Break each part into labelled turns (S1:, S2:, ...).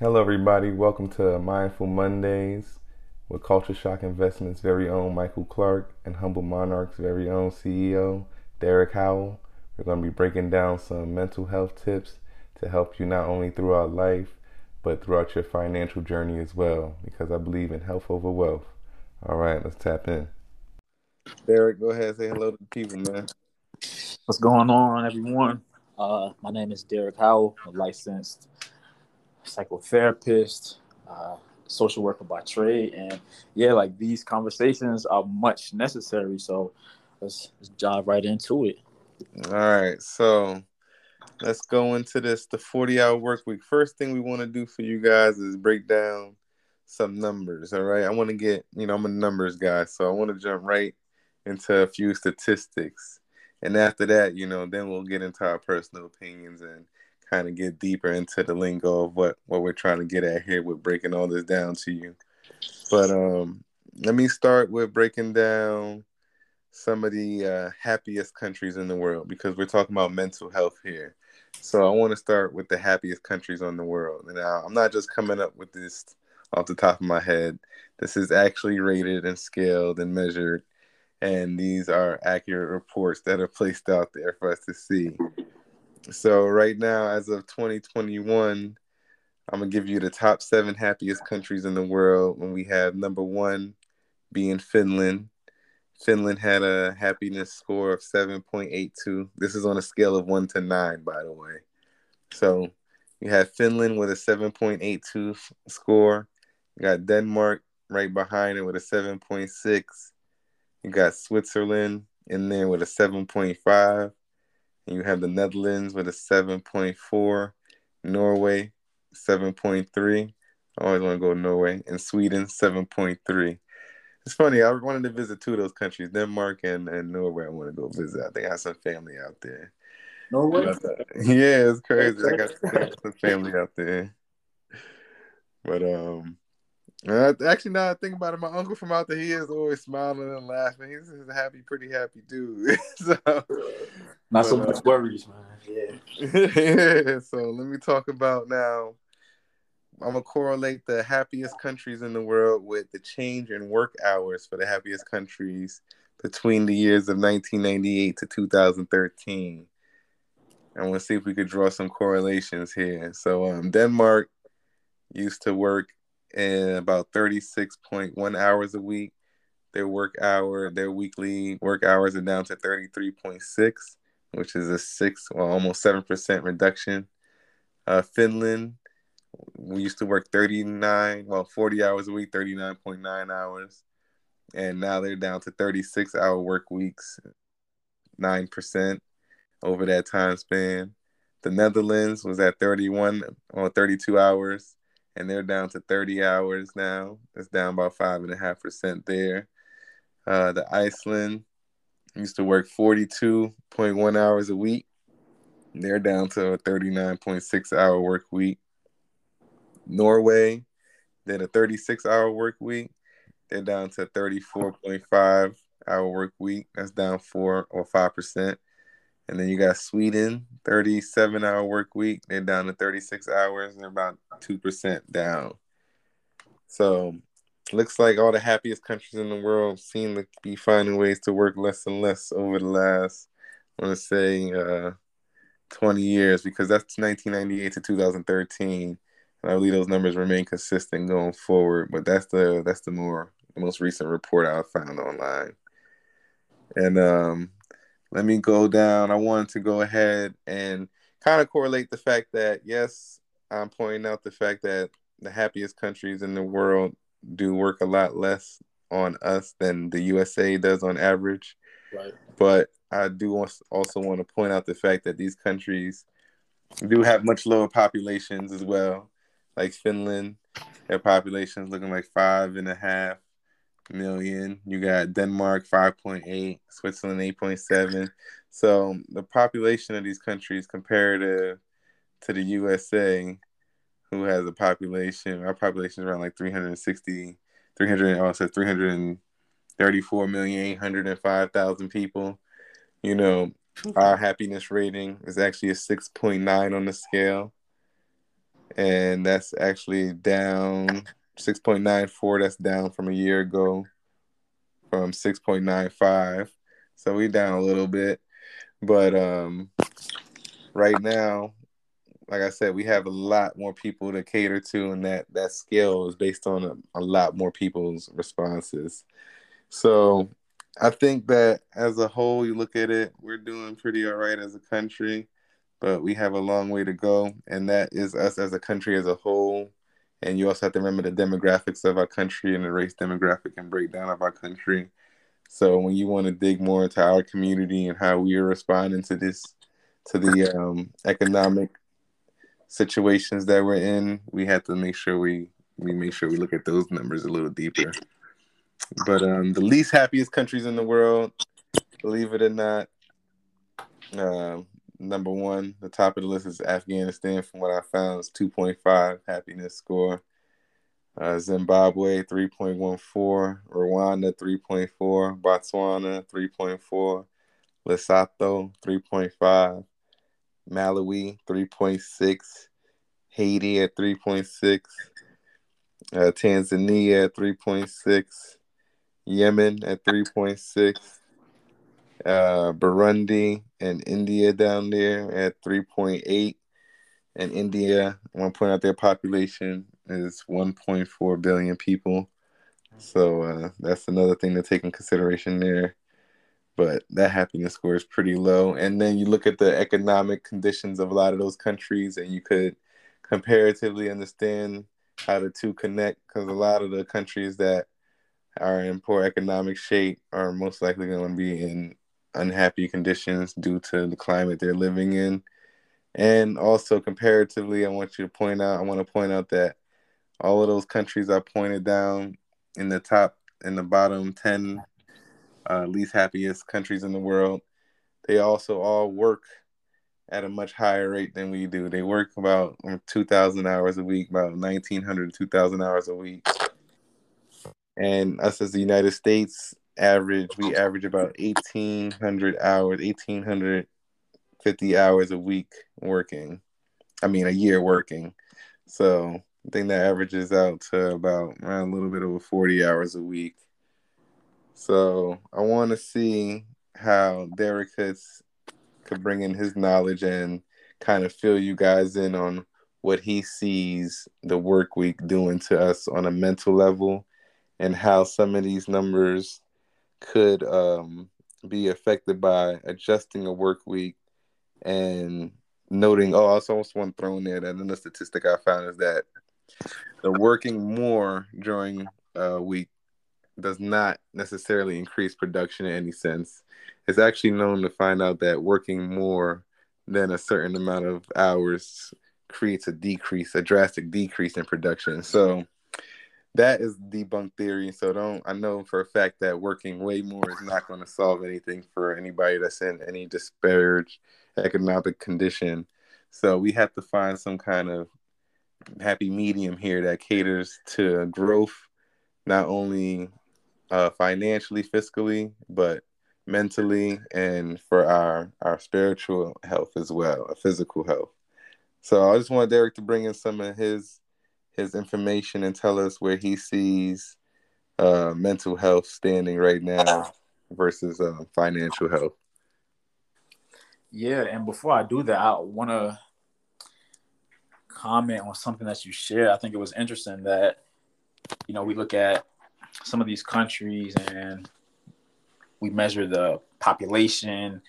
S1: Hello, everybody. Welcome to Mindful Mondays with Culture Shock Investments' very own Michael Clark and Humble Monarch's very own CEO, Derek Howell. We're going to be breaking down some mental health tips to help you not only throughout life, but throughout your financial journey as well, because I believe in health over wealth. All right, let's tap in. Derek, go ahead say hello to the people, man.
S2: What's going on, everyone? Uh, my name is Derek Howell, a licensed psychotherapist, uh, social worker by trade, and yeah, like these conversations are much necessary. So let's, let's dive right into it.
S1: All right, so let's go into this the 40 hour work week. First thing we want to do for you guys is break down some numbers. All right, I want to get you know I'm a numbers guy, so I want to jump right into a few statistics. And after that, you know, then we'll get into our personal opinions and kind of get deeper into the lingo of what what we're trying to get at here with breaking all this down to you. But um, let me start with breaking down some of the uh, happiest countries in the world because we're talking about mental health here. So I want to start with the happiest countries on the world. And I'm not just coming up with this off the top of my head. This is actually rated and scaled and measured. And these are accurate reports that are placed out there for us to see. So right now, as of 2021, I'm gonna give you the top seven happiest countries in the world. When we have number one being Finland. Finland had a happiness score of 7.82. This is on a scale of one to nine, by the way. So you have Finland with a 7.82 score. You got Denmark right behind it with a 7.6. You got Switzerland in there with a 7.5. And you have the Netherlands with a 7.4, Norway 7.3. I always want to go to Norway. And Sweden 7.3. It's funny. I wanted to visit two of those countries, Denmark and, and Norway. I want to go visit. I think I have some family out there.
S2: Norway?
S1: Yeah, it's crazy. I got some family out there. But um, uh, actually, now I think about it, my uncle from out there, he is always smiling and laughing. He's a happy, pretty happy dude. so,
S2: Not so much uh, worries, man.
S1: Yeah. yeah. So let me talk about now. I'm gonna correlate the happiest countries in the world with the change in work hours for the happiest countries between the years of 1998 to 2013. And we'll see if we could draw some correlations here. So um, Denmark used to work and about 36.1 hours a week. Their work hour, their weekly work hours are down to 33.6, which is a six, well, almost seven percent reduction. Uh, Finland, we used to work 39, well, 40 hours a week, 39.9 hours, and now they're down to 36 hour work weeks, nine percent over that time span. The Netherlands was at 31 or 32 hours and they're down to 30 hours now. It's down about five and a half percent there. Uh, the Iceland used to work 42.1 hours a week. They're down to a 39.6 hour work week. Norway did a 36 hour work week. They're down to 34.5 hour work week. That's down four or five percent. And then you got Sweden, 37 hour work week. They're down to 36 hours. And they're about 2% down. So looks like all the happiest countries in the world seem to be finding ways to work less and less over the last, I want to say, uh, 20 years because that's 1998 to 2013. And I believe those numbers remain consistent going forward. But that's the that's the more the most recent report I found online. And um, let me go down. I wanted to go ahead and kind of correlate the fact that, yes, I'm pointing out the fact that the happiest countries in the world do work a lot less on us than the USA does on average.
S2: Right.
S1: But I do also want to point out the fact that these countries do have much lower populations as well. Like Finland, their population is looking like five and a half million. You got Denmark 5.8, Switzerland 8.7. So the population of these countries compared to to the USA, who has a population, our population is around like 360, 300, also 334 million, 805,000 people. You know, our happiness rating is actually a 6.9 on the scale. and that's actually down 6.94. That's down from a year ago from 6.95. So we down a little bit. But um right now, like I said, we have a lot more people to cater to, and that that scale is based on a, a lot more people's responses. So I think that as a whole, you look at it, we're doing pretty all right as a country, but we have a long way to go, and that is us as a country as a whole. And you also have to remember the demographics of our country and the race demographic and breakdown of our country. So when you want to dig more into our community and how we are responding to this, to the um, economic situations that we're in, we have to make sure we we make sure we look at those numbers a little deeper. But um, the least happiest countries in the world, believe it or not, uh, number one, the top of the list is Afghanistan. From what I found, is 2.5 happiness score. Uh, Zimbabwe 3.14, Rwanda 3.4, Botswana 3.4, Lesotho 3.5, Malawi 3.6, Haiti at 3.6, uh, Tanzania at 3.6, Yemen at 3.6, uh, Burundi and India down there at 3.8. And India, to point out their population is 1.4 billion people. So uh, that's another thing to take in consideration there. But that happiness score is pretty low. And then you look at the economic conditions of a lot of those countries, and you could comparatively understand how the two connect because a lot of the countries that are in poor economic shape are most likely going to be in unhappy conditions due to the climate they're living in. And also comparatively, I want you to point out, I want to point out that all of those countries I pointed down in the top, in the bottom 10 uh, least happiest countries in the world, they also all work at a much higher rate than we do. They work about 2,000 hours a week, about 1,900 to 2,000 hours a week. And us as the United States average, we average about 1,800 hours, 1,850 hours a week working. I mean, a year working. So I think that averages out to about around a little bit over 40 hours a week. So I want to see how Derek has could bring in his knowledge and kind of fill you guys in on what he sees the work week doing to us on a mental level and how some of these numbers could um, be affected by adjusting a work week and noting oh I also want to throw in there that another statistic I found is that the working more during a week does not necessarily increase production in any sense. It's actually known to find out that working more than a certain amount of hours creates a decrease, a drastic decrease in production. So that is debunked theory. So don't I know for a fact that working way more is not going to solve anything for anybody that's in any disparaged economic condition. So we have to find some kind of happy medium here that caters to growth, not only uh, financially, fiscally, but mentally and for our our spiritual health as well, our physical health. So I just want Derek to bring in some of his his information and tell us where he sees uh, mental health standing right now versus uh, financial health.
S2: Yeah, and before I do that, I want to comment on something that you shared. I think it was interesting that you know we look at some of these countries and we measure the population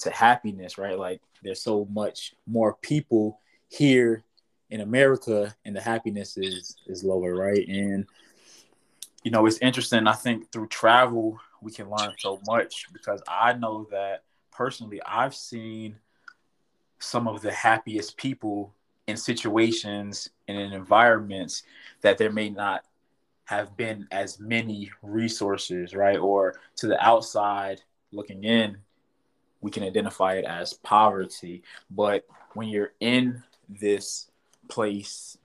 S2: to happiness, right? Like there's so much more people here in America and the happiness is is lower, right? And you know, it's interesting. I think through travel we can learn so much because I know that personally I've seen some of the happiest people in situations and in environments that there may not have been as many resources, right? Or to the outside looking in, we can identify it as poverty. But when you're in this place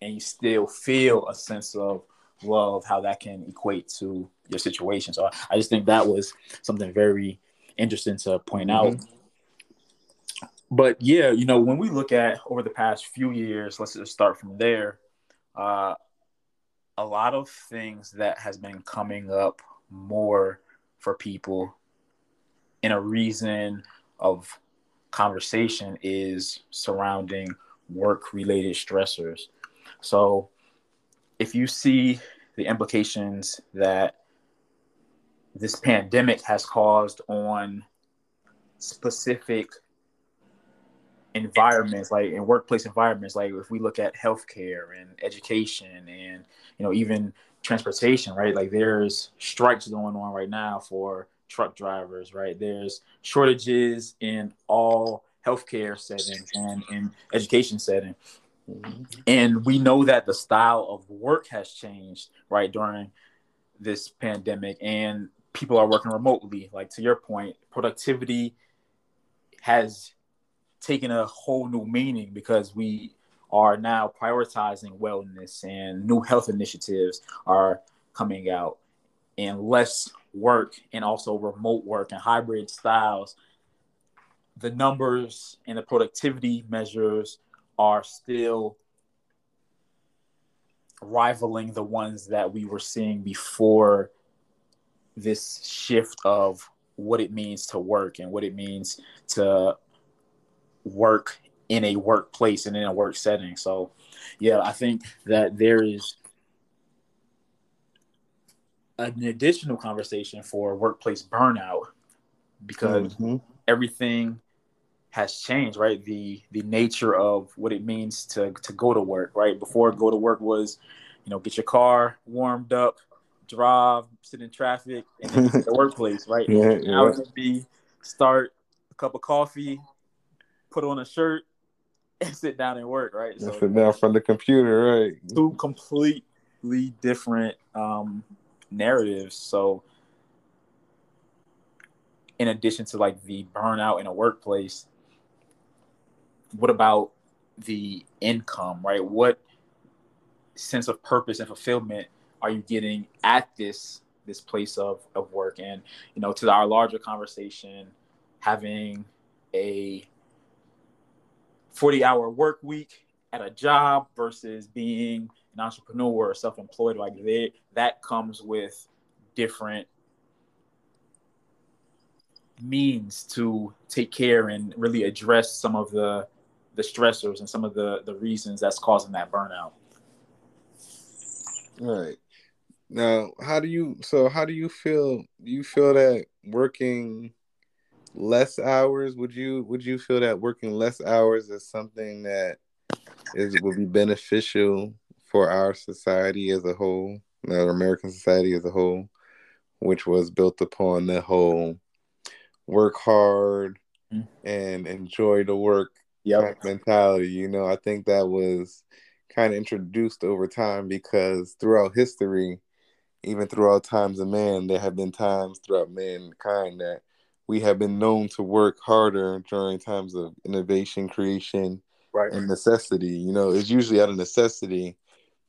S2: and you still feel a sense of love, how that can equate to your situation. So I just think that was something very interesting to point mm-hmm. out. but yeah, you know, when we look at over the past few years, let's just start from there. Uh, a lot of things that has been coming up more for people in a reason of conversation is surrounding work related stressors. So if you see the implications that this pandemic has caused on specific environments like in workplace environments like if we look at healthcare and education and you know even transportation right like there's strikes going on right now for truck drivers right there's shortages in all healthcare settings and in education setting. And we know that the style of work has changed right during this pandemic and people are working remotely. Like to your point productivity has taken a whole new meaning because we are now prioritizing wellness and new health initiatives are coming out and less work and also remote work and hybrid styles the numbers and the productivity measures are still rivaling the ones that we were seeing before this shift of what it means to work and what it means to work in a workplace and in a work setting. So, yeah, I think that there is an additional conversation for workplace burnout because mm-hmm. everything has changed, right? The the nature of what it means to to go to work, right? Before go to work was, you know, get your car warmed up, drive, sit in traffic, and then the workplace, right? Yeah, now yeah. it would be start a cup of coffee, put on a shirt, and sit down and work, right?
S1: So sit down from the computer, right?
S2: Two completely different um, narratives. So, in addition to like the burnout in a workplace, what about the income, right? What sense of purpose and fulfillment are you getting at this this place of, of work? And you know, to our larger conversation, having a 40 hour work week at a job versus being an entrepreneur or self-employed like they, that comes with different means to take care and really address some of the the stressors and some of the the reasons that's causing that burnout
S1: right now how do you so how do you feel do you feel that working less hours would you would you feel that working less hours is something that is would be beneficial for our society as a whole our american society as a whole which was built upon the whole work hard mm-hmm. and enjoy the work yep. mentality you know i think that was kind of introduced over time because throughout history even throughout times of man there have been times throughout mankind that we have been known to work harder during times of innovation, creation, right. and necessity. You know, it's usually out of necessity,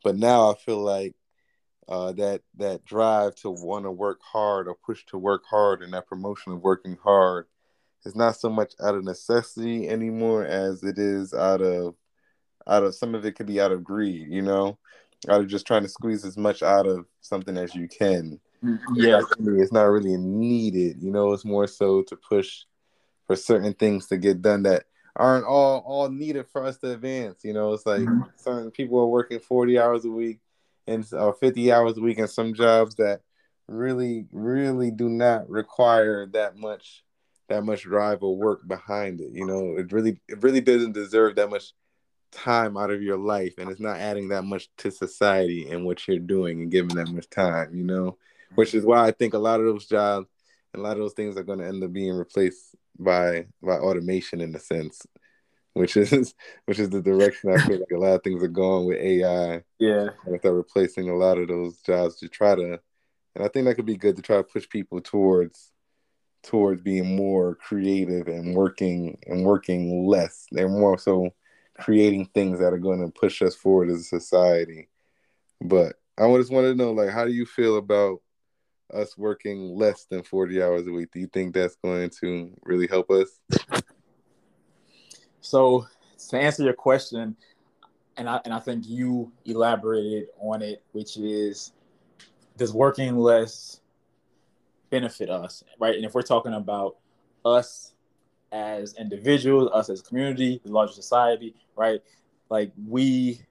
S1: but now I feel like uh, that that drive to want to work hard or push to work hard and that promotion of working hard is not so much out of necessity anymore as it is out of out of some of it could be out of greed. You know, out of just trying to squeeze as much out of something as you can.
S2: Yeah.
S1: It's not really needed you know? It's more so to push for certain things to get done that aren't all all needed for us to advance you know? It's like mm-hmm. certain people are working 40 hours a week and or 50 hours a week in some jobs that really really do not require that much that much drive or work behind it you know? It really it really doesn't deserve that much time out of your life and it's not adding that much to society and what you're doing and giving that much time you know? Which is why I think a lot of those jobs and a lot of those things are going to end up being replaced by by automation in a sense, which is which is the direction I feel like a lot of things are going with AI.
S2: Yeah,
S1: and start replacing a lot of those jobs to try to, and I think that could be good to try to push people towards towards being more creative and working and working less. They're more so creating things that are going to push us forward as a society. But I just want to know, like, how do you feel about us working less than 40 hours a week do you think that's going to really help us
S2: So to answer your question, and I and I think you elaborated on it, which is does working less benefit us, right? And if we're talking about us as individuals, us as community, the larger society, right? Like we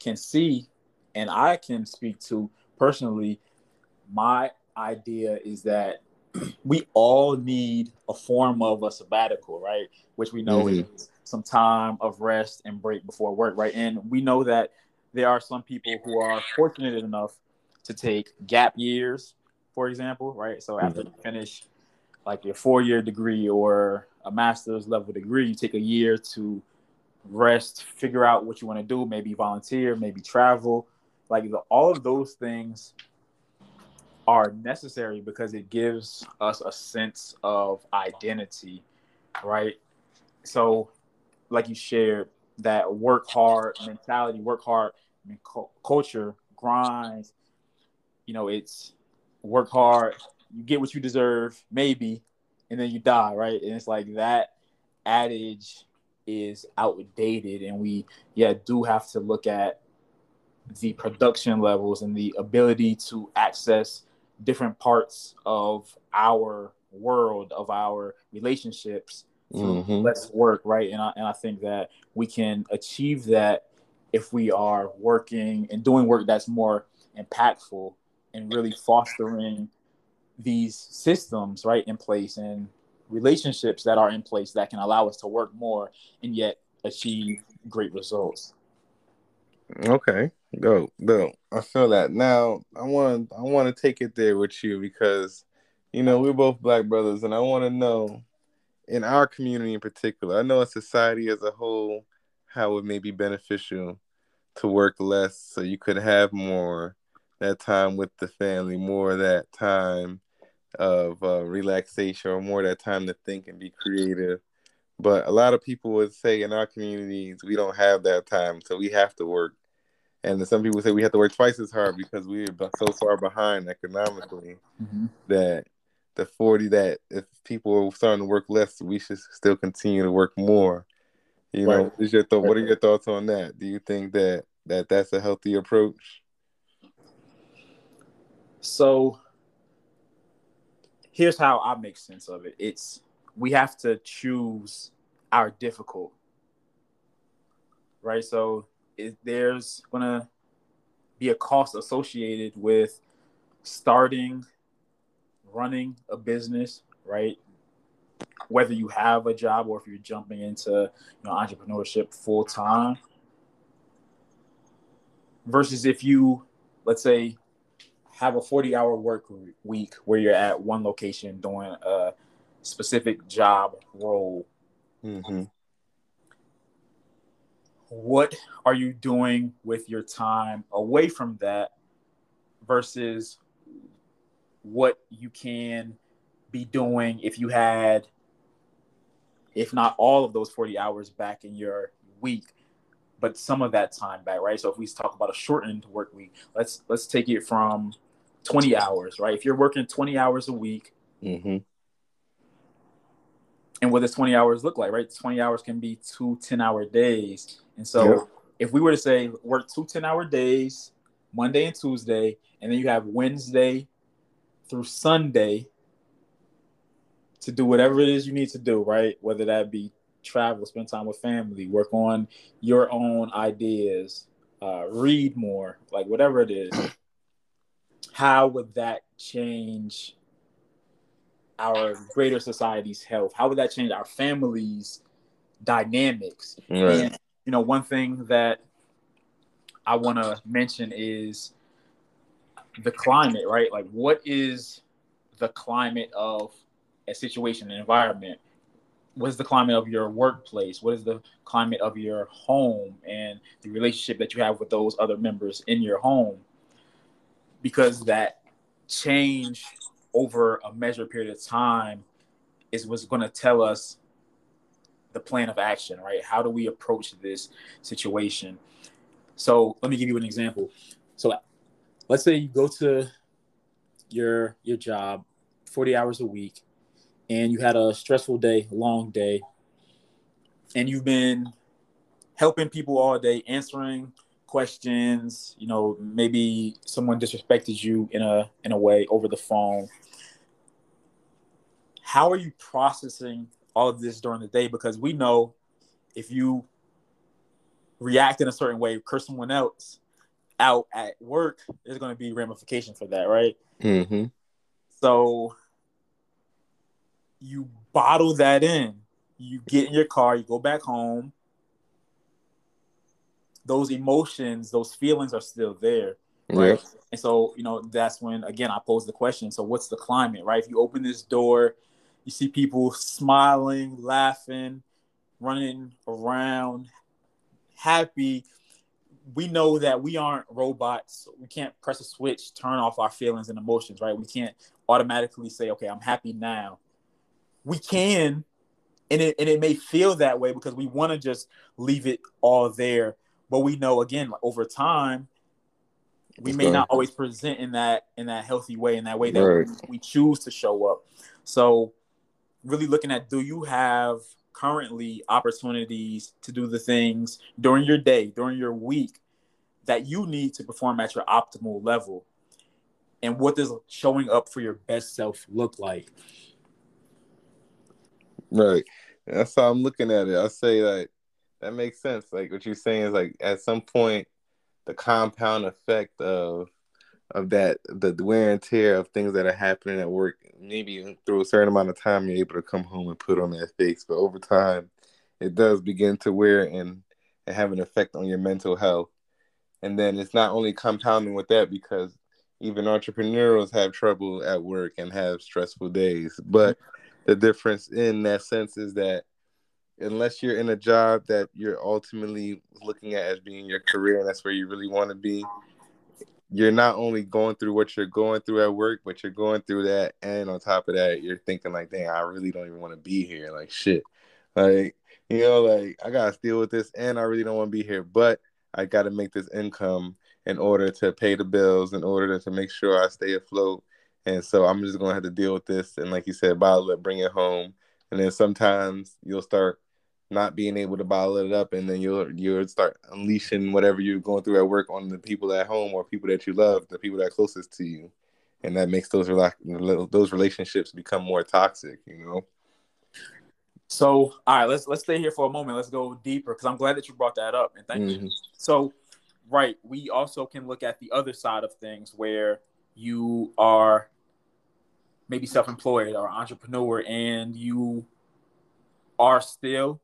S2: can see, and I can speak to personally, my idea is that we all need a form of a sabbatical, right? Which we know mm-hmm. is some time of rest and break before work, right? And we know that there are some people who are fortunate enough to take gap years, for example, right? So after mm-hmm. you finish like your four year degree or a master's level degree, you take a year to rest, figure out what you want to do, maybe volunteer, maybe travel. Like the, all of those things are necessary because it gives us a sense of identity, right? So, like you shared, that work hard mentality, work hard I mean, cu- culture, grind. You know, it's work hard, you get what you deserve, maybe, and then you die, right? And it's like that adage is outdated, and we, yeah, do have to look at the production levels and the ability to access different parts of our world, of our relationships mm-hmm. let's work, right? And I, and I think that we can achieve that if we are working and doing work that's more impactful and really fostering these systems right in place and relationships that are in place that can allow us to work more and yet achieve great results.
S1: Okay, go go. I feel that. Now I want I want to take it there with you because you know we're both black brothers, and I want to know in our community in particular. I know in society as a whole how it may be beneficial to work less so you could have more that time with the family, more that time of uh, relaxation, or more that time to think and be creative. But a lot of people would say in our communities, we don't have that time, so we have to work. And some people say we have to work twice as hard because we're so far behind economically mm-hmm. that the 40 that if people are starting to work less, we should still continue to work more. You right. know, is your thought? What are your thoughts on that? Do you think that that that's a healthy approach?
S2: So here's how I make sense of it. It's we have to choose our difficult. Right? So there's gonna be a cost associated with starting running a business, right? Whether you have a job or if you're jumping into you know entrepreneurship full time versus if you let's say have a 40 hour work week where you're at one location doing a specific job role. Mm-hmm. What are you doing with your time away from that versus what you can be doing if you had, if not all of those 40 hours back in your week, but some of that time back, right? So if we talk about a shortened work week, let's let's take it from 20 hours, right? If you're working 20 hours a week, mm-hmm. and what does 20 hours look like, right? 20 hours can be two 10 hour days. And so yep. if we were to say work two 10 hour days, Monday and Tuesday, and then you have Wednesday through Sunday to do whatever it is you need to do, right? Whether that be travel, spend time with family, work on your own ideas, uh, read more, like whatever it is. How would that change our greater society's health? How would that change our families' dynamics? Right. And, you know, one thing that I want to mention is the climate, right? Like, what is the climate of a situation, an environment? What is the climate of your workplace? What is the climate of your home and the relationship that you have with those other members in your home? Because that change over a measured period of time is what's going to tell us the plan of action, right? How do we approach this situation? So let me give you an example. So let's say you go to your your job 40 hours a week and you had a stressful day long day and you've been helping people all day, answering questions. You know, maybe someone disrespected you in a in a way over the phone. How are you processing all of this during the day? Because we know if you react in a certain way, curse someone else out at work, there's going to be ramification for that, right?
S1: Mm-hmm.
S2: So you bottle that in. You get in your car, you go back home. Those emotions, those feelings are still there, right? Yep. And so, you know, that's when again I pose the question. So, what's the climate, right? If you open this door, you see people smiling, laughing, running around, happy. We know that we aren't robots. We can't press a switch, turn off our feelings and emotions, right? We can't automatically say, okay, I'm happy now. We can, and it, and it may feel that way because we want to just leave it all there. But we know again, over time, we may not always present in that in that healthy way, in that way that right. we, we choose to show up. So really looking at do you have currently opportunities to do the things during your day, during your week that you need to perform at your optimal level? And what does showing up for your best self look like?
S1: Right. That's how I'm looking at it. I say like that makes sense. Like what you're saying is like at some point the compound effect of of that the wear and tear of things that are happening at work maybe through a certain amount of time you're able to come home and put on that face. But over time it does begin to wear and, and have an effect on your mental health. And then it's not only compounding with that because even entrepreneurs have trouble at work and have stressful days. But the difference in that sense is that unless you're in a job that you're ultimately looking at as being your career and that's where you really want to be you're not only going through what you're going through at work, but you're going through that, and on top of that, you're thinking like, "Dang, I really don't even want to be here." Like, shit, like you know, like I gotta deal with this, and I really don't want to be here, but I got to make this income in order to pay the bills, in order to make sure I stay afloat. And so I'm just gonna have to deal with this, and like you said, bottle it, bring it home, and then sometimes you'll start not being able to bottle it up, and then you'll you'll start unleashing whatever you're going through at work on the people at home or people that you love, the people that are closest to you, and that makes those those relationships become more toxic. You know.
S2: So, all right, let's let's stay here for a moment. Let's go deeper because I'm glad that you brought that up, and thank mm-hmm. you. So, right, we also can look at the other side of things where you are maybe self-employed or entrepreneur, and you are still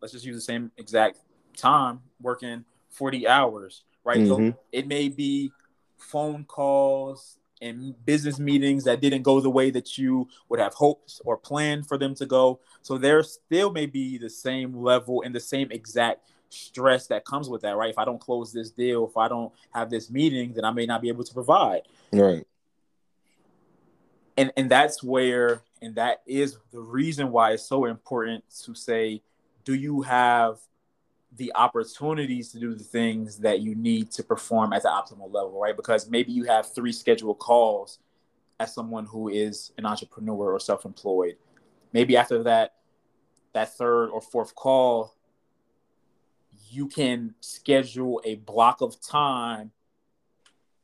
S2: let's just use the same exact time working 40 hours, right? Mm-hmm. So it may be phone calls and business meetings that didn't go the way that you would have hoped or planned for them to go. So there still may be the same level and the same exact stress that comes with that, right? If I don't close this deal, if I don't have this meeting, then I may not be able to provide.
S1: Right.
S2: And and that's where and that is the reason why it's so important to say do you have the opportunities to do the things that you need to perform at the optimal level, right? Because maybe you have three scheduled calls as someone who is an entrepreneur or self-employed. Maybe after that, that third or fourth call, you can schedule a block of time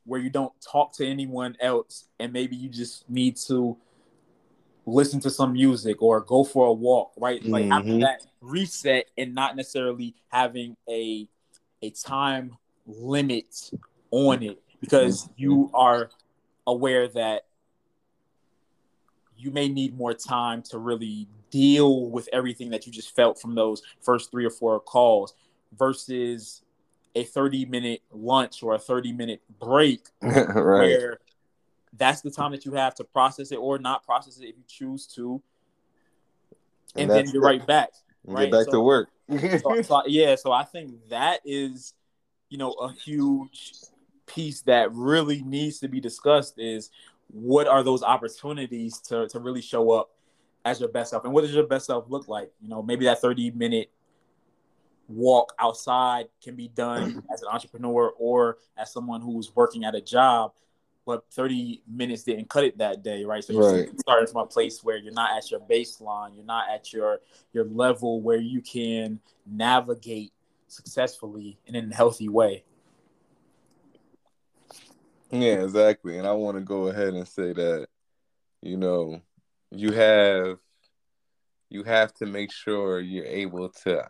S2: where you don't talk to anyone else and maybe you just need to listen to some music or go for a walk, right? Like mm-hmm. having that reset and not necessarily having a a time limit on it because mm-hmm. you are aware that you may need more time to really deal with everything that you just felt from those first three or four calls versus a 30 minute lunch or a 30 minute break right. where that's the time that you have to process it or not process it if you choose to. And, and then you're right back.
S1: Right? Get back so, to work.
S2: so, so, yeah, so I think that is, you know, a huge piece that really needs to be discussed is what are those opportunities to, to really show up as your best self and what does your best self look like you know maybe that 30 minute walk outside can be done as an entrepreneur or as someone who's working at a job but 30 minutes didn't cut it that day, right? So you're starting from a place where you're not at your baseline, you're not at your your level where you can navigate successfully and in a healthy way.
S1: Yeah, exactly. And I want to go ahead and say that, you know, you have you have to make sure you're able to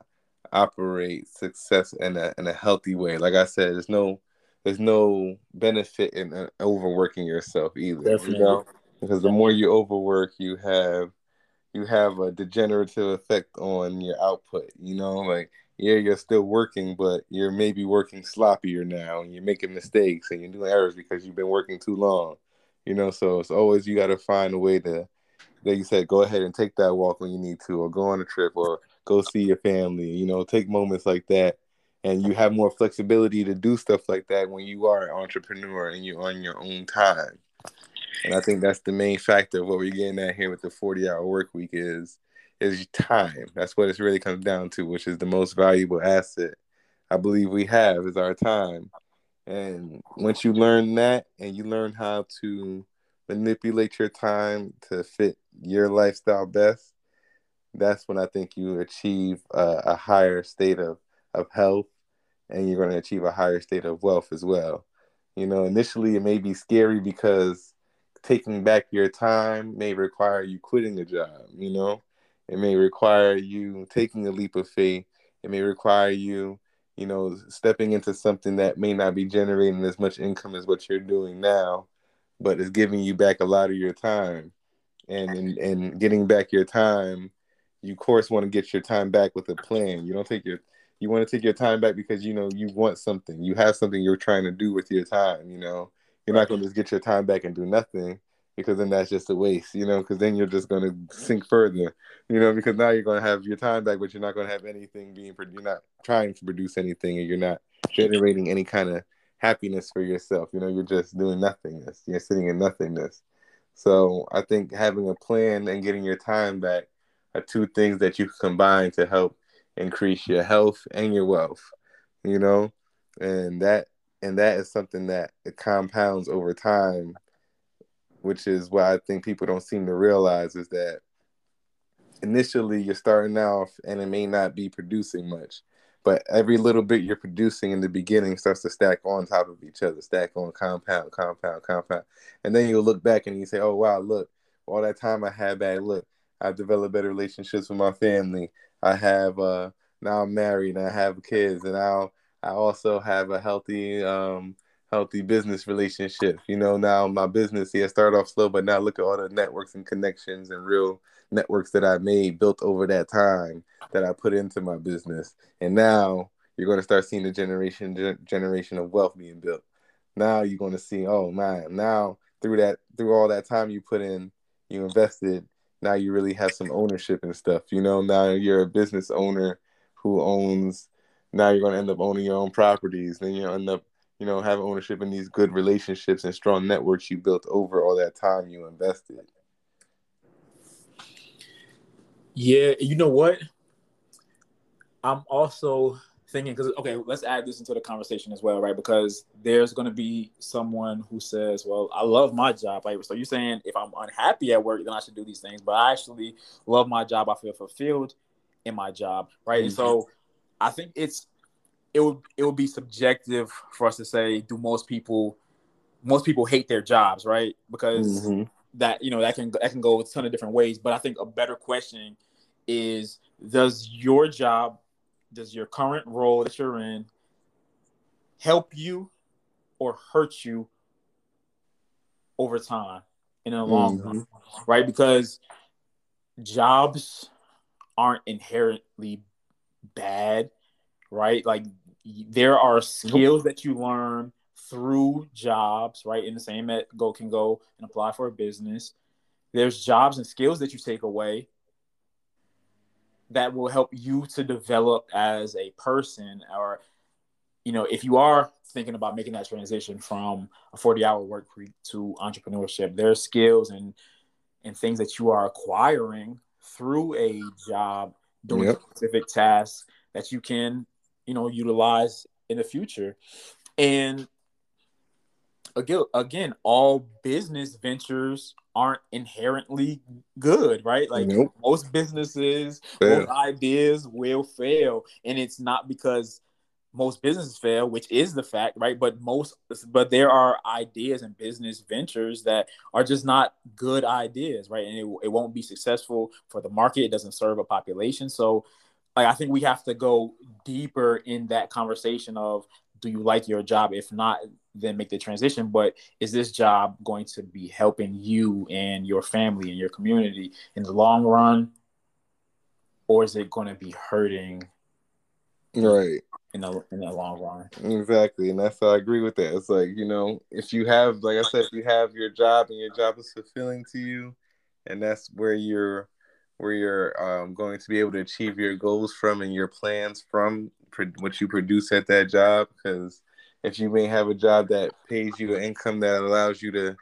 S1: operate success in a in a healthy way. Like I said, there's no there's no benefit in uh, overworking yourself either.
S2: Definitely.
S1: You know, because the more you overwork, you have you have a degenerative effect on your output. You know, like yeah, you're still working, but you're maybe working sloppier now, and you're making mistakes and you're doing errors because you've been working too long. You know, so it's always you got to find a way to, like you said, go ahead and take that walk when you need to, or go on a trip, or go see your family. You know, take moments like that, and you have more flexibility to do stuff like that when you are an entrepreneur and you're on your own time. And I think that's the main factor of what we're getting at here with the 40 hour work week is is time. That's what it really comes down to, which is the most valuable asset I believe we have is our time. And once you learn that and you learn how to manipulate your time to fit your lifestyle best, that's when I think you achieve a, a higher state of, of health and you're going to achieve a higher state of wealth as well. You know, initially it may be scary because taking back your time may require you quitting a job, you know? It may require you taking a leap of faith. It may require you, you know, stepping into something that may not be generating as much income as what you're doing now, but is giving you back a lot of your time. And and getting back your time, you of course want to get your time back with a plan. You don't take your you want to take your time back because you know you want something. You have something you're trying to do with your time, you know. You're not going to just get your time back and do nothing because then that's just a waste, you know, because then you're just going to sink further, you know, because now you're going to have your time back, but you're not going to have anything being, you're not trying to produce anything and you're not generating any kind of happiness for yourself. You know, you're just doing nothingness. You're sitting in nothingness. So I think having a plan and getting your time back are two things that you can combine to help increase your health and your wealth, you know, and that, and that is something that it compounds over time which is why I think people don't seem to realize is that initially you're starting off and it may not be producing much, but every little bit you're producing in the beginning starts to stack on top of each other, stack on compound, compound, compound. And then you'll look back and you say, oh, wow, look, all that time I had back, look, I've developed better relationships with my family. I have, uh, now I'm married and I have kids and now I also have a healthy, um, healthy business relationship. You know, now my business, yeah, started off slow, but now look at all the networks and connections and real networks that I made built over that time that I put into my business. And now you're going to start seeing the generation ge- generation of wealth being built. Now you're going to see, oh man, now through that through all that time you put in, you invested, now you really have some ownership and stuff. You know, now you're a business owner who owns now you're going to end up owning your own properties. Then you end up you know, have ownership in these good relationships and strong networks you built over all that time you invested.
S2: Yeah, you know what? I'm also thinking because okay, let's add this into the conversation as well, right? Because there's going to be someone who says, "Well, I love my job." Right? So you're saying if I'm unhappy at work, then I should do these things, but I actually love my job. I feel fulfilled in my job, right?
S1: Mhm.
S2: So I think it's it would it would be subjective for us to say, do most people most people hate their jobs, right? Because
S1: Mhm.
S2: that you know that can that can go a ton of different ways. But I think a better question is: Does your job, does your current role that you're in, help you or hurt you over time in the long mm-hmm. run? Right? Because jobs aren't inherently bad, right? Like there are skills that you learn through jobs, right? In the same that go can go and apply for a business. There's jobs and skills that you take away that will help you to develop as a person or you know if you are thinking about making that transition from a 40 hour work week to entrepreneurship there's skills and and things that you are acquiring through a job doing
S1: Yep.
S2: specific tasks that you can you know utilize in the future and again, again, all business ventures aren't inherently good, right? Like nope. most businesses, fail. most ideas will fail, and it's not because most businesses fail, which is the fact, right? But most, but there are ideas and business ventures that are just not good ideas, right? And it, it won't be successful for the market. It doesn't serve a population. So, like, I think we have to go deeper in that conversation of do you like your job? If not, then make the transition. But is this job going to be helping you and your family and your community in the long run? Or is it going to be hurting
S1: right
S2: in the in the long run.
S1: Exactly, and that's how I agree with that. It's like you know, if you have, like I said, if you have your job and your job is fulfilling to you, and that's where you're where you're um, going to be able to achieve your goals from and your plans from what you produce at that job. Because if you may have a job that pays you an income that allows you to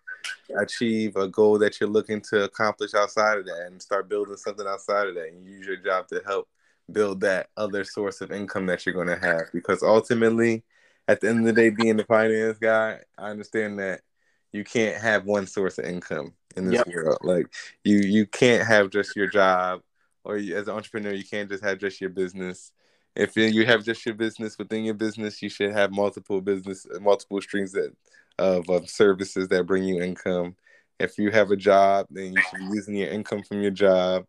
S1: achieve a goal that you're looking to accomplish outside of that and start building something outside of that and use your job to help build that other source of income that you're going to have because ultimately at the end of the day being the finance guy i understand that you can't have one source of income in this yep. world like you you can't have just your job or you, as an entrepreneur you can't just have just your business. If you have just your business within your business you should have multiple business multiple streams that, of, of services that bring you income. If you have a job then you should be using your income from your job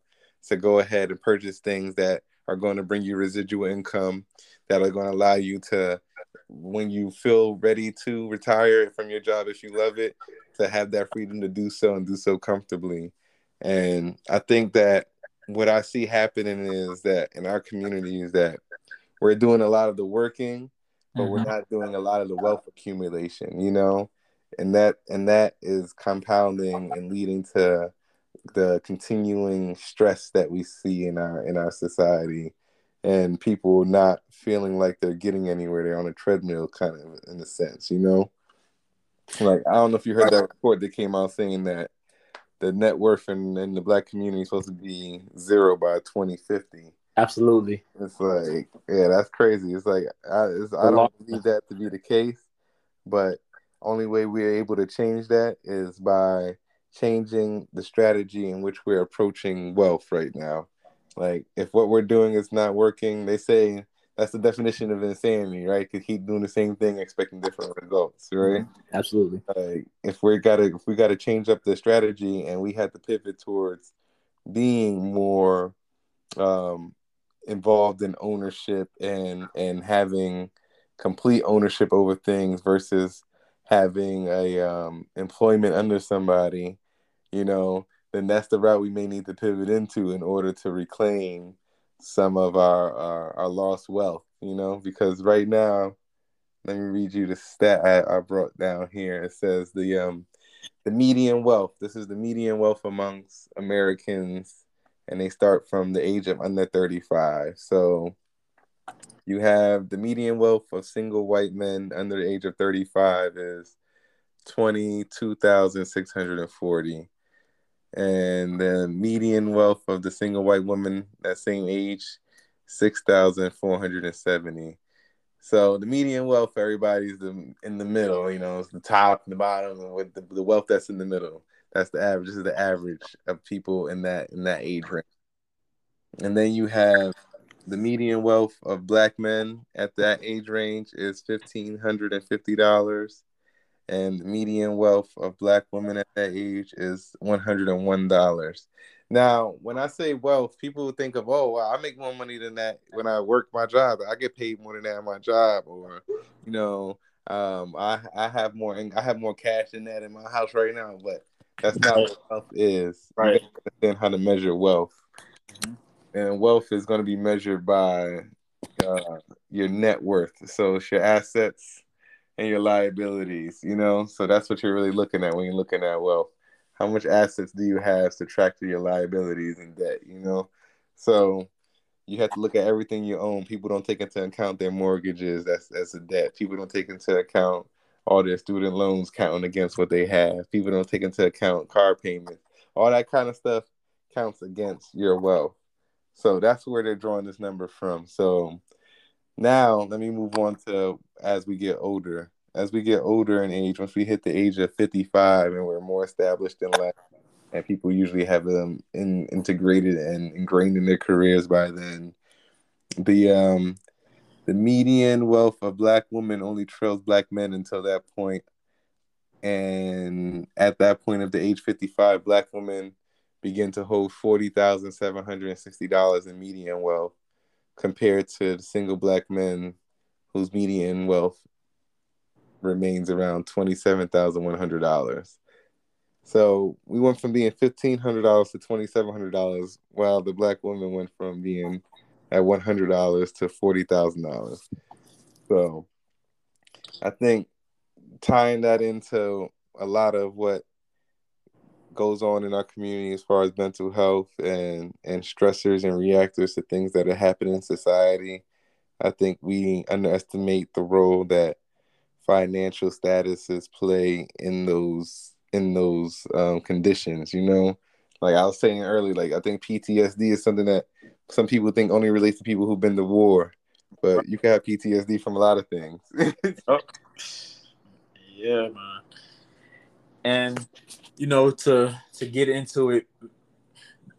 S1: to go ahead and purchase things that are going to bring you residual income that are going to allow you to when you feel ready to retire from your job if you love it to have that freedom to do so and do so comfortably. And i think that what i see happening is that in our community is that we're doing a lot of the working but mm-hmm. we're not doing a lot of the wealth accumulation you know? And that and that is compounding and leading to the continuing stress that we see in our in our society and people not feeling like they're getting anywhere they're on a treadmill kind of in a sense you know? Like i don't know if you heard that report that came out saying that the net worth in, in the black community is supposed to be zero by 2050
S2: absolutely.
S1: It's like yeah that's crazy. It's like i, it's, I don't believe that to be the case but only way we're able to change that is by changing the strategy in which we're approaching wealth right now. Like, if what we're doing is not working, they say that's the definition of insanity, right? To keep doing the same thing, expecting different results, right?
S2: Mm-hmm. Absolutely.
S1: Like, if we gotta, if we gotta change up the strategy, and we had to pivot towards being more um, involved in ownership and and having complete ownership over things versus having a um, employment under somebody you know, then that's the route we may need to pivot into in order to reclaim some of our, our, our lost wealth, you know, because right now, let me read you the stat I, I brought down here. It says the um the median wealth. This is the median wealth amongst Americans, and they start from the age of under 35. So you have the median wealth of single white men under the age of 35 is 22,640 and the median wealth of the single white woman that same age, six thousand four hundred and seventy. So the median wealth, everybody's the, in the middle. You know, it's the top and the bottom, and with the, the wealth that's in the middle. That's the average. This is the average of people in that in that age range. And then you have the median wealth of black men at that age range is fifteen hundred and fifty dollars and the median wealth of black women at that age is $101. Now, when I say wealth, people think of, oh, I make more money than that when I work my job. I get paid more than that in my job, or you know, um, I I have more I have more cash than that in my house right now. But that's not what wealth is.
S2: Right. You
S1: understand how to measure wealth, mm-hmm. and wealth is going to be measured by uh, your net worth. So it's your assets and your liabilities, you know? So that's what you're really looking at when you're looking at wealth. How much assets do you have to track to your liabilities and debt, you know? So you have to look at everything you own. People don't take into account their mortgages that's as a debt. People don't take into account all their student loans counting against what they have. People don't take into account car payments. All that kind of stuff counts against your wealth. So that's where they're drawing this number from. So now let me move on to as we get older as we get older in age, once we hit the age of 55 and we're more established in life, and people usually have them in, integrated and ingrained in their careers by then, the um, the median wealth of black women only trails black men until that point. And at that point of the age 55, black women begin to hold $40,760 in median wealth compared to the single black men whose median wealth remains around $27,100. So we went from being $1,500 to $2,700 while the black woman went from being at one hundred dollars to forty thousand dollars. So I think tying that into a lot of what goes on in our community as far as mental health and and stressors and reactors to things that are happening in society. I think we underestimate the role that financial statuses play in those in those um, conditions. You know, like I was saying earlier, like I think PTSD is something that some people think only relates to people who've been to war, but you can have PTSD from a lot of things. oh.
S2: Yeah, man. And you know, to to get into it,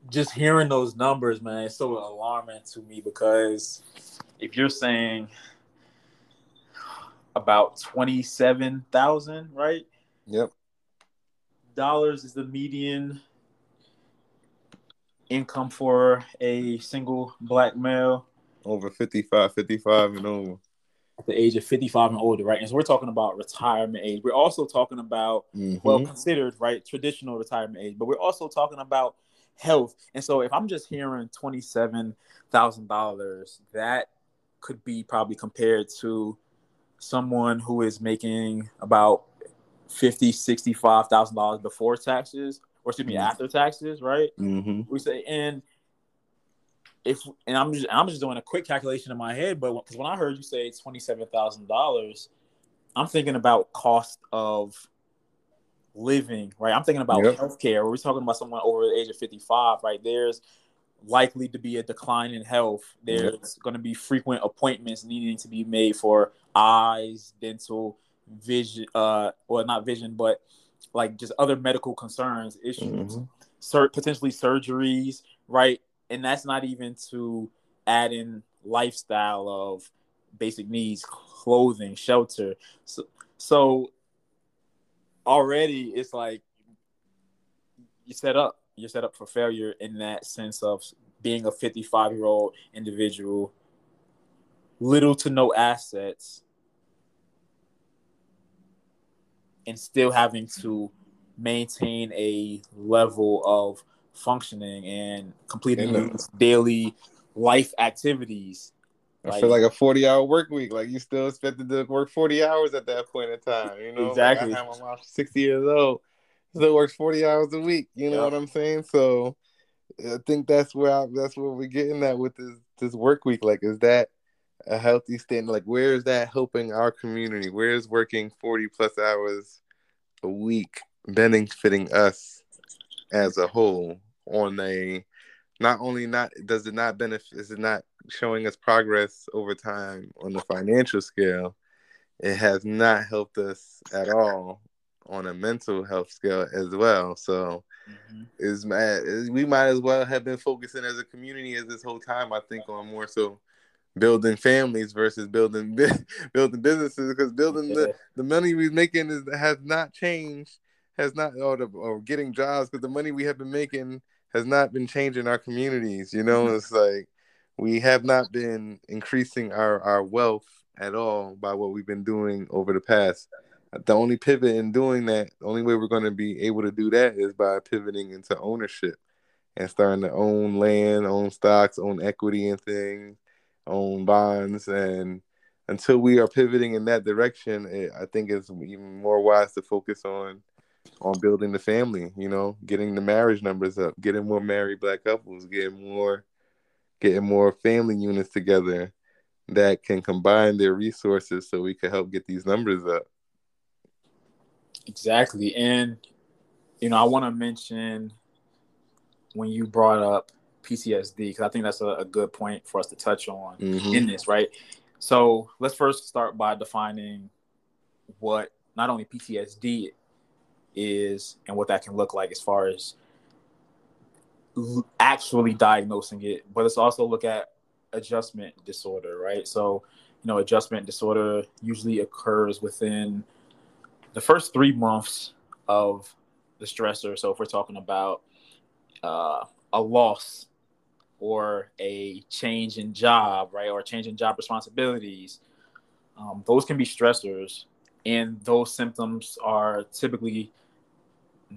S2: just hearing those numbers, man, it's so alarming to me because if you're saying about twenty seven thousand, right?
S1: Yep.
S2: Dollars is the median income for a single black male
S1: over 55 55 and over
S2: at the age of 55 and older right and so we're talking about retirement age we're also talking about mm-hmm. well considered right traditional retirement age but we're also talking about health and so if i'm just hearing $27000 that could be probably compared to someone who is making about 50 $65000 before taxes or excuse me, mm-hmm. after taxes, right?
S1: Mm-hmm.
S2: We say, and if and I'm just I'm just doing a quick calculation in my head, but because when I heard you say twenty seven thousand dollars, I'm thinking about cost of living, right? I'm thinking about yep. healthcare. We're talking about someone over the age of 55, right? There's likely to be a decline in health. There's yep. going to be frequent appointments needing to be made for eyes, dental, vision, uh, or not vision, but like just other medical concerns, issues, mm-hmm. sur- potentially surgeries, right? And that's not even to add in lifestyle of basic needs, clothing, shelter. So, so already it's like you set up. You're set up for failure in that sense of being a 55 year old individual, little to no assets, and still having to maintain a level of functioning and completing and daily life activities.
S1: I like, feel like a 40 hour work week. Like you still expected to work 40 hours at that point in time. You know,
S2: exactly.
S1: Like I have my mom 60 years old, still works 40 hours a week. You know what I'm saying? So I think that's where I, that's where we're getting at with this this work week. Like, is that a healthy standard? Like, where is that helping our community? Where is working 40 plus hours a week benefiting us as a whole on a not only not does it not benefit is it not showing us progress over time on the financial scale it has not helped us at all on a mental health scale as well so mm-hmm. is we might as well have been focusing as a community as this whole time i think on more so building families versus building building businesses because building the, the money we're making is has not changed has not or, the, or getting jobs because the money we have been making has not been changing our communities you know? Mm-hmm. it's like we have not been increasing our our wealth at all by what we've been doing over the past. The only pivot in doing that the only way we're going to be able to do that is by pivoting into ownership and starting to own land own stocks own equity and things own bonds. And until we are pivoting in that direction it, i think it's even more wise to focus on on building the family you know getting the marriage numbers up getting more married black couples getting more getting more family units together that can combine their resources so we could help get these numbers up
S2: exactly and you know i want to mention when you brought up PTSD because I think that's a, a, good point for us to touch on mm-hmm. in this, right? So let's first start by defining what not only PTSD is and what that can look like as far as actually diagnosing it, but let's also look at adjustment disorder, right? So, you know, adjustment disorder usually occurs within the first three months of the stressor. So, if we're talking about uh, a loss or a change in job, right, or a change in job responsibilities, um, those can be stressors, and those symptoms are typically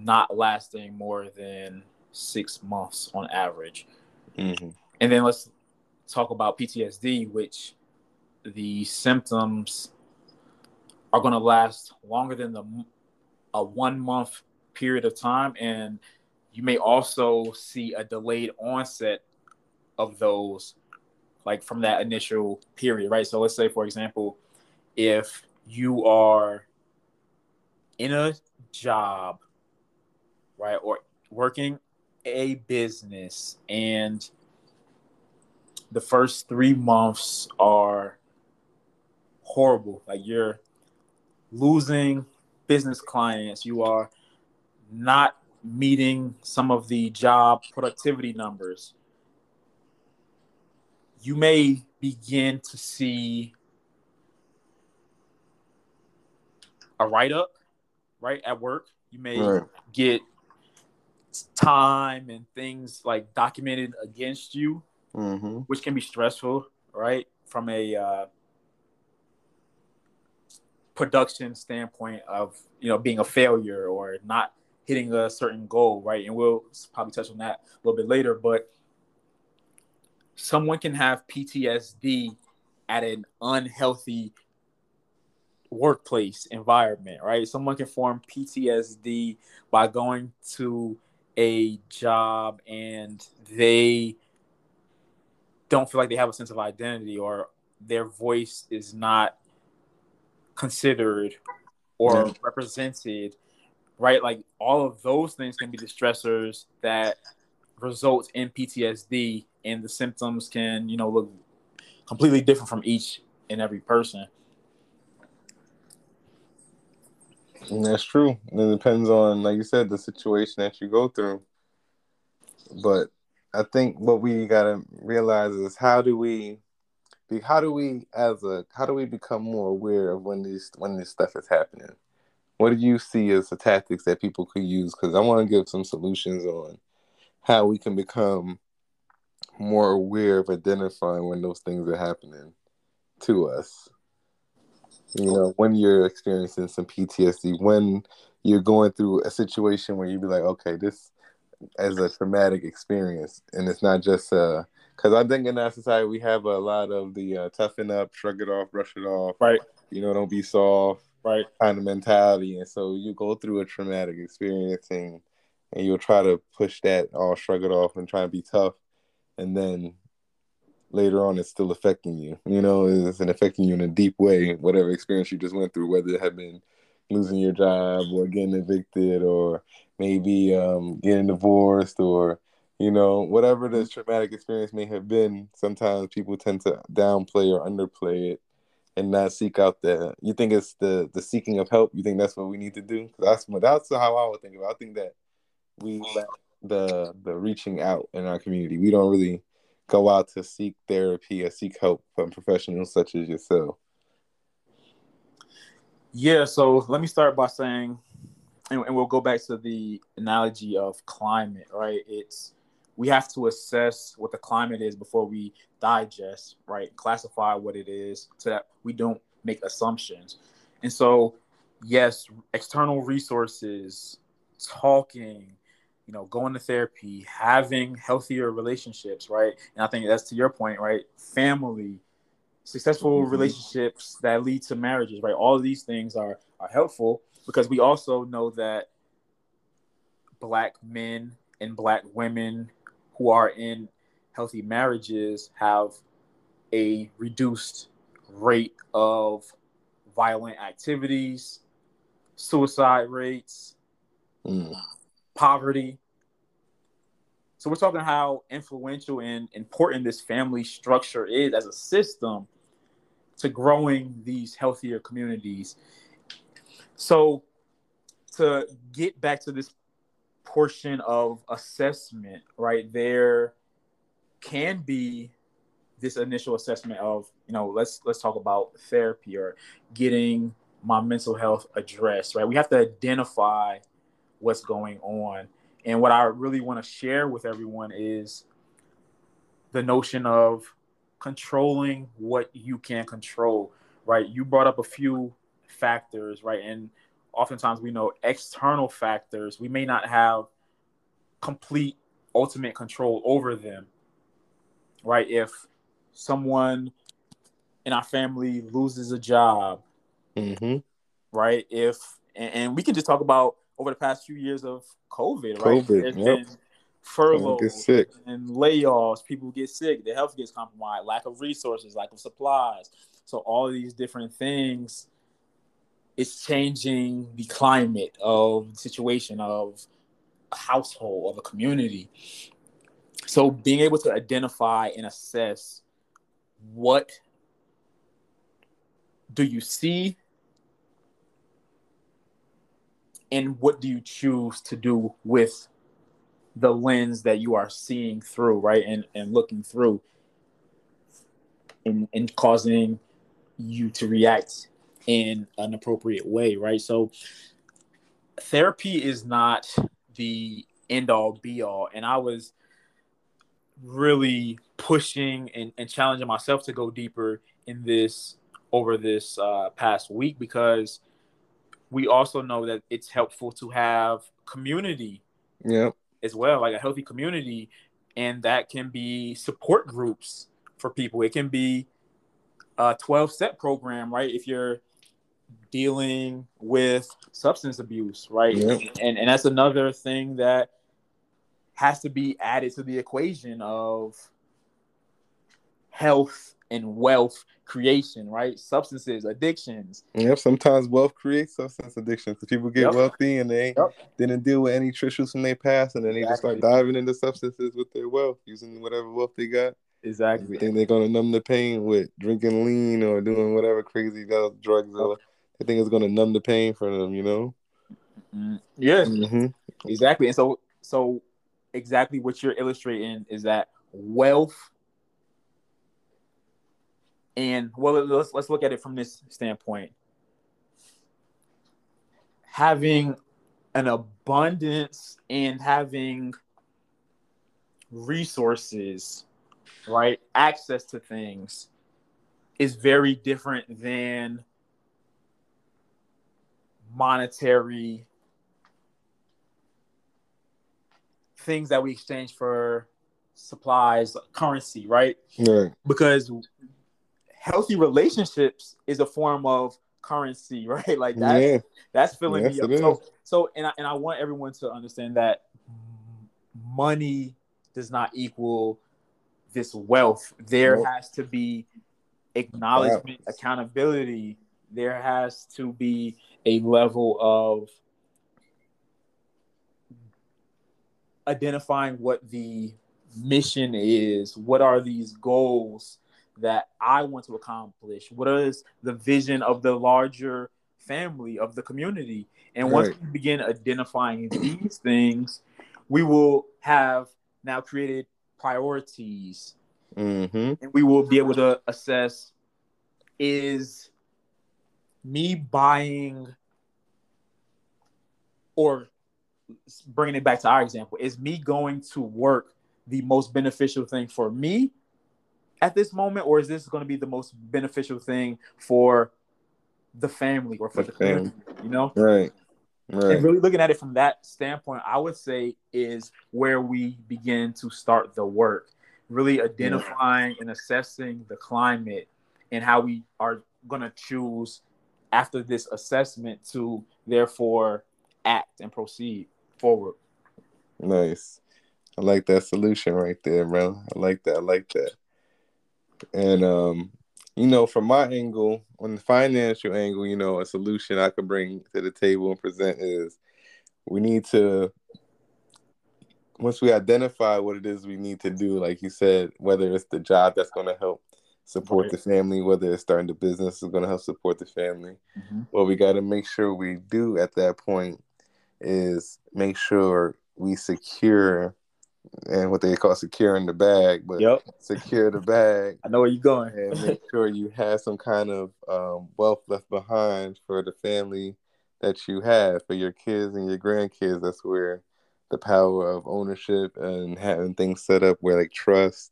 S2: not lasting more than six months on average. Mm-hmm. And then let's talk about PTSD, which the symptoms are going to last longer than the a one month period of time, and you may also see a delayed onset of those, like from that initial period, right? So let's say, for example, if you are in a job, right, or working a business and the first three months are horrible. Like you're losing business clients, you are not meeting some of the job productivity numbers. You may begin to see a write up, right, at work. You may right. get time and things like documented against you, mm-hmm. which can be stressful, right? From a uh, production standpoint of you know being a failure or not hitting a certain goal, right? And we'll probably touch on that a little bit later, but someone can have PTSD at an unhealthy workplace environment, right? Someone can form PTSD by going to a job and they don't feel like they have a sense of identity or their voice is not considered or yeah. represented right like all of those things can be the stressors that result in ptsd and the symptoms can you know look completely different from each and every person
S1: And that's true. It depends on, like you said, the situation that you go through. But I think what we gotta realize is how do we, be, how do we as a, how do we become more aware of when these when this stuff is happening? What do you see as the tactics that people could use? Because I want to give some solutions on how we can become more aware of identifying when those things are happening to us you know, when you're experiencing some PTSD, when you're going through a situation where you'd be like, okay, this as a traumatic experience, and it's not just uh, because I think in our society we have a lot of the uh, toughen up, shrug it off, brush it off,
S2: right?
S1: You know, don't be soft,
S2: right?
S1: Kind of mentality, and so you go through a traumatic experience and and you'll try to push that all shrug it off and try to be tough, and then later on it's still affecting you. You know, it's affecting you in a deep way, whatever experience you just went through, whether it had been losing your job or getting evicted or maybe um, getting divorced or, you know, whatever the traumatic experience may have been, sometimes people tend to downplay or underplay it and not seek out the you think it's the the seeking of help you think that's what we need to do that's that's how i would think about it. i think that we lack the the reaching out in our community we don't really go out to seek therapy or seek help from professionals such as yourself?
S2: Yeah, so let me start by saying, and, and, we'll go back to the analogy of climate, right? It's we have to assess what the climate is before we digest, right? Classify what it is so that we don't make assumptions. And so, yes, external resources, talking, you know, going to therapy, having healthier relationships, right? And I think that's to your point, right? Family, successful mm-hmm. relationships that lead to marriages, right? All of these things are are helpful because we also know that black men and black women who are in healthy marriages have a reduced rate of violent activities, suicide rates, mm poverty. So we're talking how influential and important this family structure is as a system to growing these healthier communities. So to get back to this portion of assessment, right there can be this initial assessment of you know let's let's talk about therapy or getting my mental health addressed right we have to identify what's going on and what i really want to share with everyone is the notion of controlling what you can control right you brought up a few factors right and oftentimes we know external factors we may not have complete ultimate control over them right if someone in our family loses a job,
S1: mm-hmm.
S2: right? If and, and, we can just talk about over the past few years of COVID,
S1: right? COVID,
S2: There's
S1: yep.
S2: been furloughs and layoffs. People get sick. Their health gets compromised. Lack of resources, lack of supplies. So all these different things, it's changing the climate of the situation of a household of a community. So being able to identify and assess what do you see and what do you choose to do with the lens that you are seeing through right? And, and looking through and, and causing you to react in an appropriate way right? So therapy is not the end all be all and i was really pushing and, and challenging myself to go deeper in this over this uh, past week because we also know that it's helpful to have community
S1: yep.
S2: as well, like a healthy community. And that can be support groups for people. It can be a 12 step program, right? If you're dealing with substance abuse, right? And, and that's another thing that has to be added to the equation of health and wealth creation, right? Substances, addictions.
S1: Yep. Sometimes wealth creates substance addictions. because people get yep. wealthy and they yep. didn't deal with any issues from their past, and then they exactly. just start diving into substances with their wealth, using whatever wealth they got.
S2: Exactly.
S1: Think they're gonna numb the pain with drinking lean or doing whatever crazy drugs or they think it's gonna numb the pain for them, you know?
S2: Mm-hmm. Yeah.
S1: Mm-hmm.
S2: Exactly. And so so exactly what you're illustrating is that wealth and well let's let's look at it from this standpoint having an abundance and having resources right access to things is very different than monetary things that we exchange for supplies, currency, right?
S1: Right.
S2: Because healthy relationships is a form of currency, right? Like that's yeah. that's filling yes, me up. So, so and I, and I want everyone to understand that money does not equal this wealth. There nope. has to be acknowledgement, wow. accountability. There has to be a level of identifying what the mission is, what are these goals that I want to accomplish, what is the vision of the larger family of the community. And once right. we begin identifying these things, we will have now created priorities.
S1: Mm-hmm.
S2: And we will be able to assess is me buying or bringing it back to our example, is me going to work the most beneficial thing for me at this moment, or is this going to be the most beneficial thing for the family or for the, the community? You know,
S1: right. Right.
S2: And really looking at it from that standpoint, I would say is where we begin to start the work. Really identifying yeah. and assessing the climate and how we are going to choose after this assessment to therefore act and proceed forward.
S1: Nice. I like that solution right there, bro. I like that. I like that. And um, you know, from my angle, on the financial angle, you know, a solution I could bring to the table and present is we need to once we identify what it is we need to do, like you said, whether it's the job that's going to help support
S2: Right.
S1: the family, whether it's starting the business is going to help support the family.
S2: Mhm.
S1: What we got to make sure we do at that point is make sure we secure and what they call securing the bag, but
S2: Yep.
S1: secure the bag
S2: I know where you're going.
S1: and make sure you have some kind of um, wealth left behind for the family that you have for your kids and your grandkids. That's where the power of ownership and having things set up where like trust,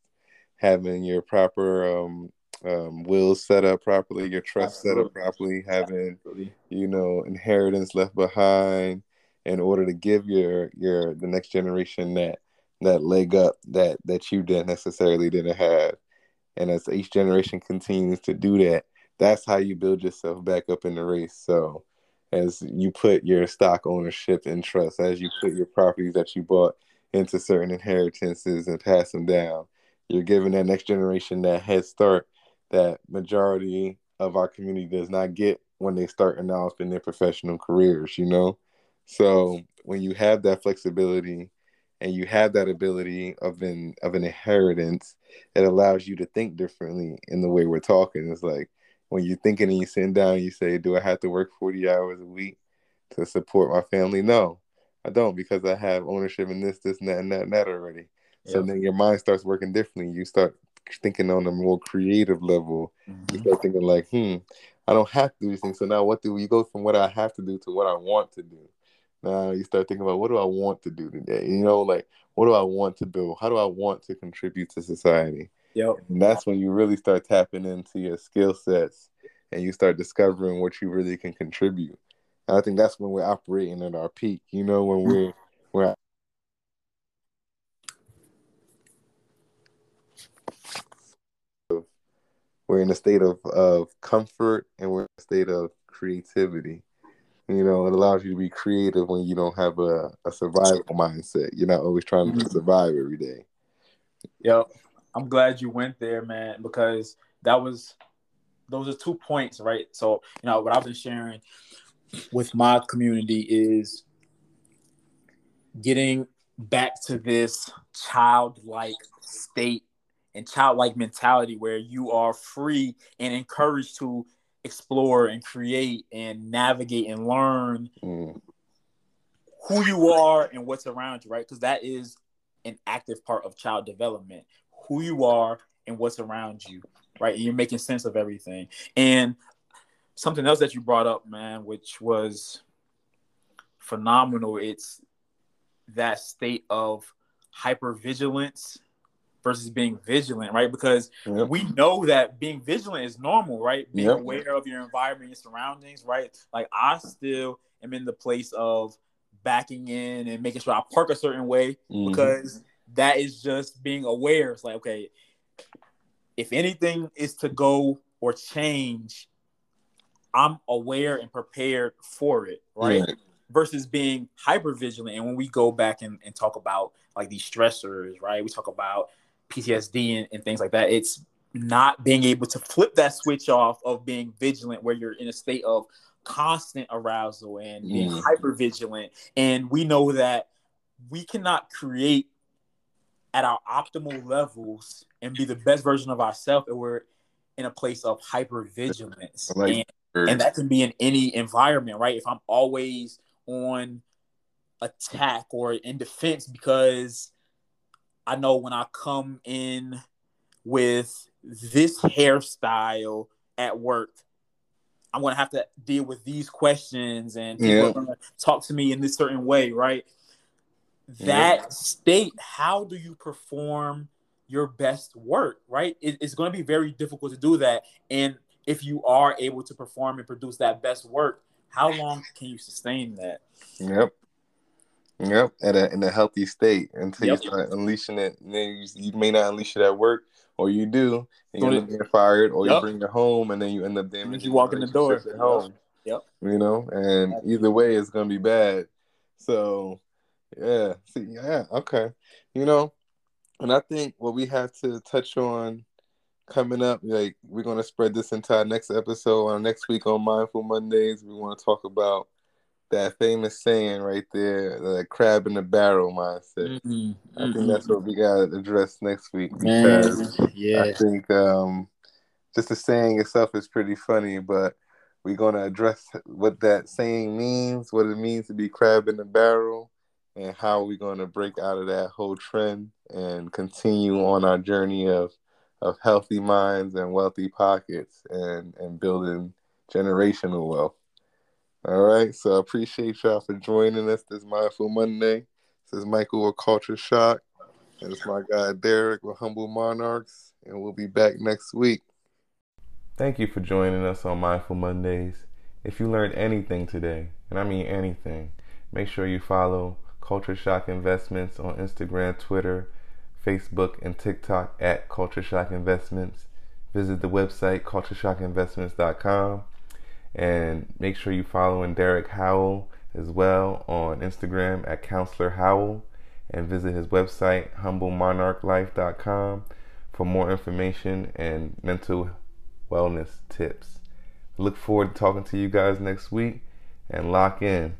S1: having your proper um, um, wills set up properly, your trust set up properly, having
S2: Absolutely.
S1: you know inheritance left behind in order to give your your the next generation that that leg up that that you didn't necessarily didn't have. And as each generation continues to do that that's how you build yourself back up in the race. So as you put your stock ownership and trust as you put your properties that you bought into certain inheritances and pass them down you're giving that next generation that head start that majority of our community does not get when they start in their professional careers you know? So when you have that flexibility and you have that ability of an of an inheritance, it allows you to think differently in the way we're talking. It's like when you're thinking and you're sitting down, you say, "Do I have to work 40 hours a week to support my family?" No, I don't because I have ownership in this, this, and that, and that, and that already. So then your mind starts working differently. You start thinking on a more creative level. You
S2: Mhm.
S1: start thinking like, "Hmm, I don't have to do these things." So now, what do we go from what I have to do to what I want to do? Now you start thinking about what do I want to do today? You know, like what do I want to build? How do I want to contribute to society?
S2: Yep.
S1: And that's when you really start tapping into your skill sets and you start discovering what you really can contribute. And I think that's when we're operating at our peak. You know, when mm-hmm. we're we're we're in a state of, of comfort and we're in a state of creativity. You know, it allows you to be creative when you don't have a, a survival mindset. You're not always trying to
S2: Mhm.
S1: survive every day.
S2: Yep. I'm glad you went there, man, because that was those are two points, right? So, you know, what I've been sharing with my community is getting back to this childlike state and childlike mentality where you are free and encouraged to explore and create and navigate and learn
S1: Mm.
S2: who you are and what's around you, right? Because that is an active part of child development. Who you are and what's around you, right? And you're making sense of everything. And something else that you brought up, man, which was phenomenal. It's that state of hypervigilance versus being vigilant, right? Because
S1: Yep.
S2: we know that being vigilant is normal, right? Being
S1: Yep.
S2: aware of your environment, your surroundings, right? Like I still am in the place of backing in and making sure I park a certain way
S1: Mhm.
S2: because that is just being aware. It's like, okay, if anything is to go or change, I'm aware and prepared for it, right?
S1: Right.
S2: Versus being hyper vigilant. And when we go back and, and talk about like these stressors, right? We talk about PTSD and, and things like that. It's not being able to flip that switch off of being vigilant where you're in a state of constant arousal and being
S1: Mm.
S2: hyper vigilant. And we know that we cannot create at our optimal levels and be the best version of ourselves if we're in a place of hyper vigilance.
S1: Like
S2: and, and that can be in any environment, right? If I'm always on attack or in defense because I know when I come in with this hairstyle at work, I'm gonna have to deal with these questions and people
S1: Yeah.
S2: are gonna talk to me in this certain way, right? That state, how do you perform your best work, right? It- it's gonna be very difficult to do that. And if you are able to perform and produce that best work, how long can you sustain that?
S1: Yep. Yep. At a, in a healthy state until
S2: Yep.
S1: you start unleashing it. And then you, you may not unleash it at work, or you do, and you
S2: So
S1: end up getting fired, or you bring it home, and then you end up damaging
S2: you walk in the door.
S1: at home.
S2: Yep.
S1: You know, and either way, it's gonna be bad. So, yeah. See, yeah. Okay. You know, and I think what we have to touch on coming up, like we're gonna spread this into our next episode on next week on Mindful Mondays. We want to talk about that famous saying right there, the crab in the barrel mindset. I think that's what we gotta address next week because
S2: Man,
S1: I think um just the saying itself is pretty funny, but we're gonna address what that saying means, what it means to be crab in the barrel, and how we're gonna break out of that whole trend and continue on our journey of of healthy minds and wealthy pockets and and building generational wealth. All right, so I appreciate y'all for joining us this Mindful Monday. This is Michael with Culture Shock, and it's my guy Derek with Humble Monarchs, and we'll be back next week. Thank you for joining us on Mindful Mondays. If you learned anything today, and I mean anything, make sure you follow Culture Shock Investments on Instagram, Twitter, Facebook, and TikTok at Culture Shock Investments. Visit the website cultureshockinvestments.com and make sure you following Derek Howell as well on Instagram at Counselor Howell and visit his website humblemonarchlife.com for more information and mental wellness tips. Look forward to talking to you guys next week and lock in.